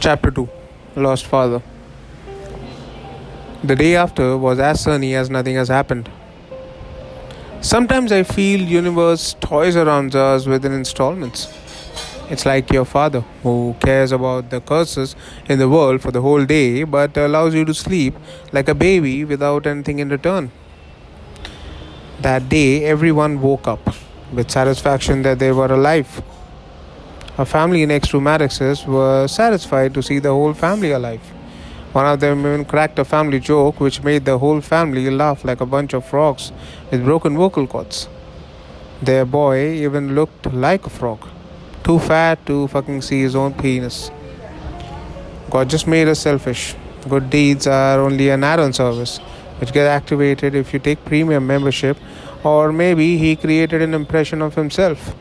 Chapter 2 Lost Father The day after was as sunny as nothing has happened. Sometimes I feel universe toys around us within installments. It's like your father who cares about the curses in the world for the whole day but allows you to sleep like a baby without anything in return. That day everyone woke up with satisfaction that they were alive. A family next to Maddox's were satisfied to see the whole family alive. One of them even cracked a family joke which made the whole family laugh like a bunch of frogs with broken vocal cords. Their boy even looked like a frog, too fat to fucking see his own penis. God just made us selfish. Good deeds are only an add on service which get activated if you take premium membership, or maybe he created an impression of himself.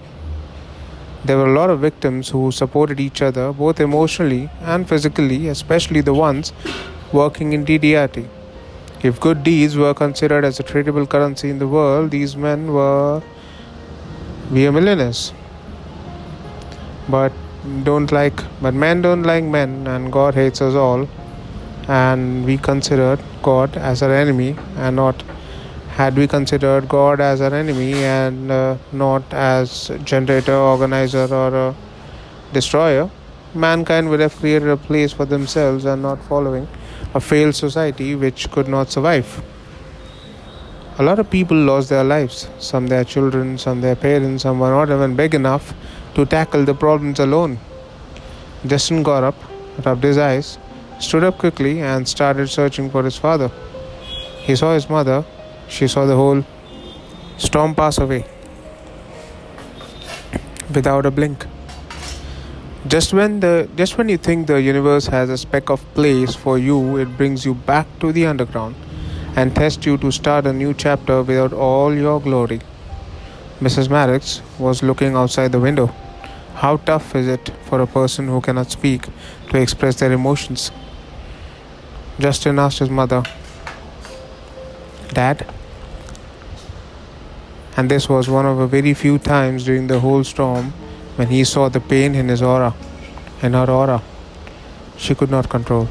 There were a lot of victims who supported each other both emotionally and physically, especially the ones working in DDRT. If good deeds were considered as a tradable currency in the world, these men were we millionaires. But don't like but men don't like men and God hates us all and we consider God as our enemy and not had we considered God as an enemy and uh, not as generator, organizer, or a destroyer, mankind would have created a place for themselves and not following a failed society which could not survive. A lot of people lost their lives, some their children, some their parents, some were not even big enough to tackle the problems alone. Justin got up, rubbed his eyes, stood up quickly, and started searching for his father. He saw his mother, she saw the whole storm pass away without a blink. Just when the just when you think the universe has a speck of place for you, it brings you back to the underground and tests you to start a new chapter without all your glory. Mrs. Maddox was looking outside the window. How tough is it for a person who cannot speak to express their emotions? Justin asked his mother, Dad, and this was one of the very few times during the whole storm when he saw the pain in his aura, in her aura. She could not control.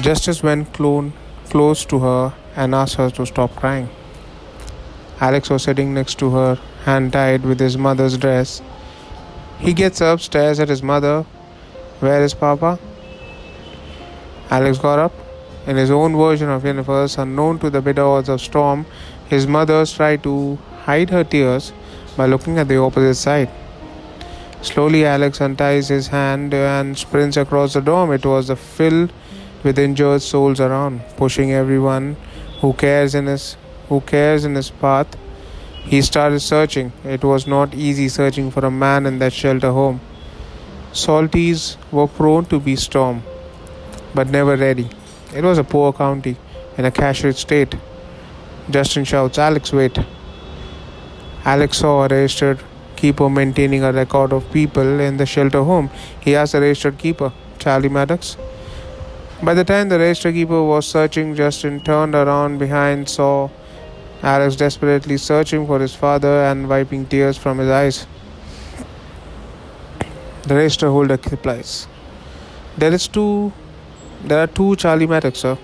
Justice went clone, close to her and asked her to stop crying. Alex was sitting next to her, hand tied with his mother's dress. He gets up, stares at his mother. Where is Papa? Alex got up. In his own version of universe, unknown to the bitter of storm, his mother tried to hide her tears by looking at the opposite side. Slowly, Alex unties his hand and sprints across the dorm. It was filled with injured souls around, pushing everyone who cares in his who cares in his path. He started searching. It was not easy searching for a man in that shelter home. Salties were prone to be storm, but never ready. It was a poor county in a cash-rich state. Justin shouts, Alex, wait. Alex saw a registered keeper maintaining a record of people in the shelter home. He asked the registered keeper, Charlie Maddox. By the time the registered keeper was searching, Justin turned around behind, saw Alex desperately searching for his father and wiping tears from his eyes. The register holder replies, There is two there are two Charlie Maddox, sir.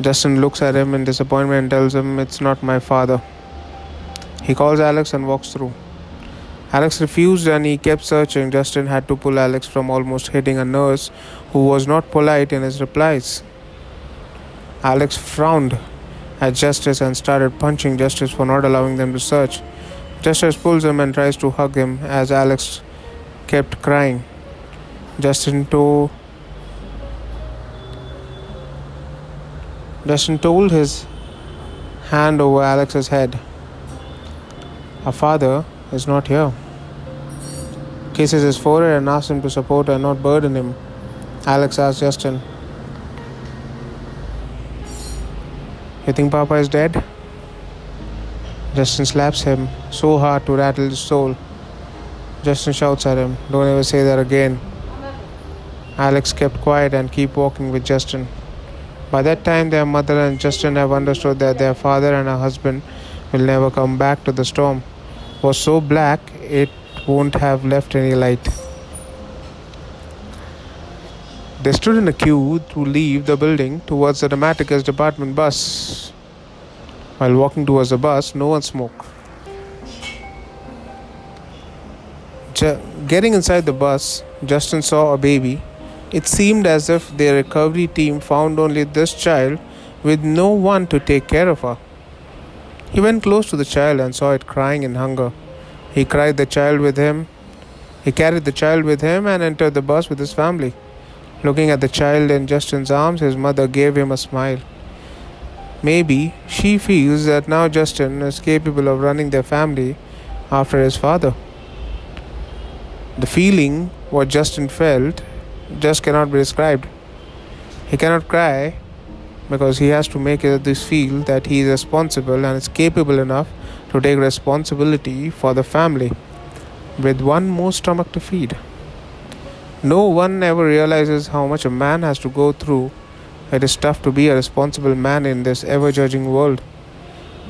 Justin looks at him in disappointment and tells him it's not my father. He calls Alex and walks through. Alex refused and he kept searching. Justin had to pull Alex from almost hitting a nurse who was not polite in his replies. Alex frowned at Justice and started punching Justice for not allowing them to search. Justice pulls him and tries to hug him as Alex kept crying. Justin tore Justin told his hand over Alex's head. Her father is not here. Kisses his forehead and asks him to support her, not burden him. Alex asks Justin, You think Papa is dead? Justin slaps him so hard to rattle his soul. Justin shouts at him, Don't ever say that again. Alex kept quiet and keep walking with Justin. By that time, their mother and Justin have understood that their father and her husband will never come back to the storm. Was so black it won't have left any light. They stood in a queue to leave the building towards the Dramaticus department bus. While walking towards the bus, no one spoke. Getting inside the bus, Justin saw a baby. It seemed as if their recovery team found only this child with no one to take care of her. He went close to the child and saw it crying in hunger. He cried the child with him. He carried the child with him and entered the bus with his family. Looking at the child in Justin's arms, his mother gave him a smile. Maybe she feels that now Justin is capable of running their family after his father. The feeling what Justin felt just cannot be described. He cannot cry because he has to make this feel that he is responsible and is capable enough to take responsibility for the family with one more stomach to feed. No one ever realizes how much a man has to go through. It is tough to be a responsible man in this ever judging world,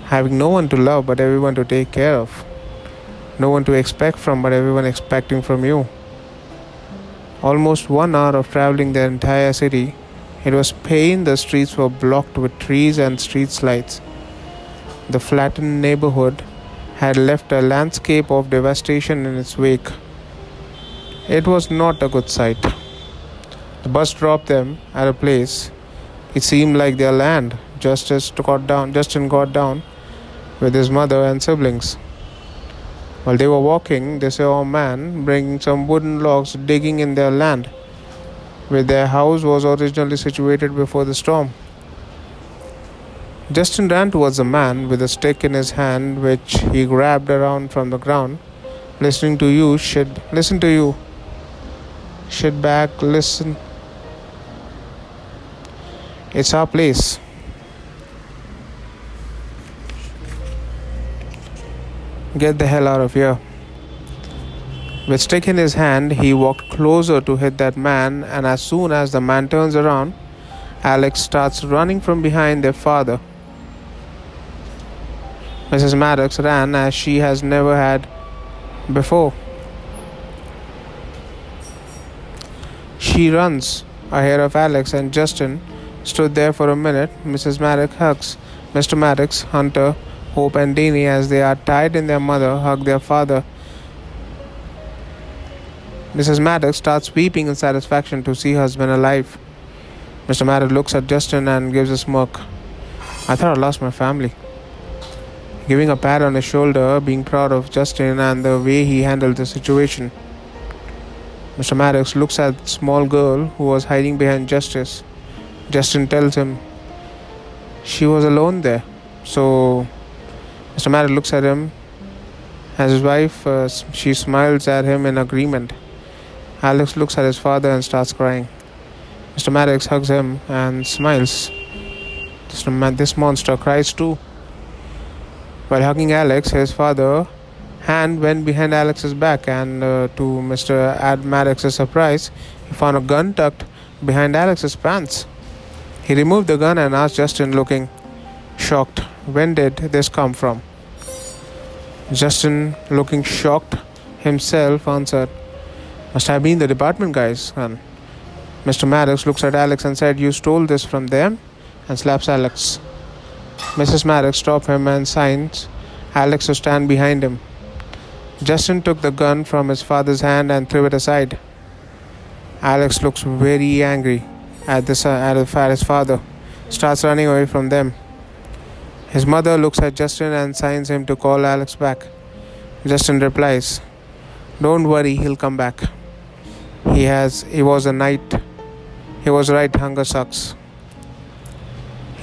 having no one to love but everyone to take care of no one to expect from, but everyone expecting from you. Almost one hour of traveling the entire city. It was pain, the streets were blocked with trees and street lights. The flattened neighborhood had left a landscape of devastation in its wake. It was not a good sight. The bus dropped them at a place. It seemed like their land. Justice got down, Justin got down with his mother and siblings. While they were walking, they saw a man bringing some wooden logs digging in their land, where their house was originally situated before the storm. Justin ran towards the man with a stick in his hand, which he grabbed around from the ground. Listening to you, shit. Listen to you. Shit back, listen. It's our place. Get the hell out of here. With stick in his hand, he walked closer to hit that man, and as soon as the man turns around, Alex starts running from behind their father. Mrs. Maddox ran as she has never had before. She runs ahead of Alex, and Justin stood there for a minute. Mrs. Maddox hugs Mr. Maddox, Hunter, Hope and Danny, as they are tied in their mother, hug their father. Mrs. Maddox starts weeping in satisfaction to see her husband alive. Mr. Maddox looks at Justin and gives a smirk. I thought I lost my family. Giving a pat on his shoulder, being proud of Justin and the way he handled the situation. Mr. Maddox looks at the small girl who was hiding behind Justice. Justin tells him she was alone there, so Mr. Maddox looks at him. As his wife, uh, she smiles at him in agreement. Alex looks at his father and starts crying. Mr. Maddox hugs him and smiles. This monster cries too. While hugging Alex, his father hand went behind Alex's back, and uh, to Mr. Ad Maddox's surprise, he found a gun tucked behind Alex's pants. He removed the gun and asked Justin, looking shocked, "When did this come from?" Justin, looking shocked himself, answered, Must have been the department guys, son. Mr. Maddox looks at Alex and said, You stole this from them? and slaps Alex. Mrs. Maddox stopped him and signs Alex to stand behind him. Justin took the gun from his father's hand and threw it aside. Alex looks very angry at, this, at his father, starts running away from them. His mother looks at Justin and signs him to call Alex back. Justin replies, Don't worry, he'll come back. He has he was a knight. He was right, hunger sucks.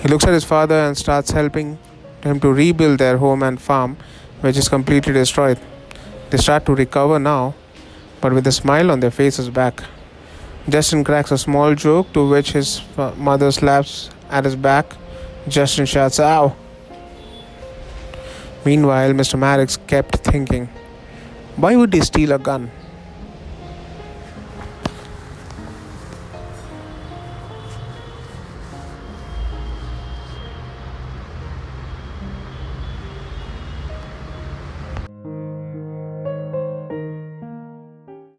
He looks at his father and starts helping him to rebuild their home and farm, which is completely destroyed. They start to recover now, but with a smile on their faces back. Justin cracks a small joke to which his mother slaps at his back. Justin shouts, Ow! Meanwhile, Mr. Maddox kept thinking, why would he steal a gun?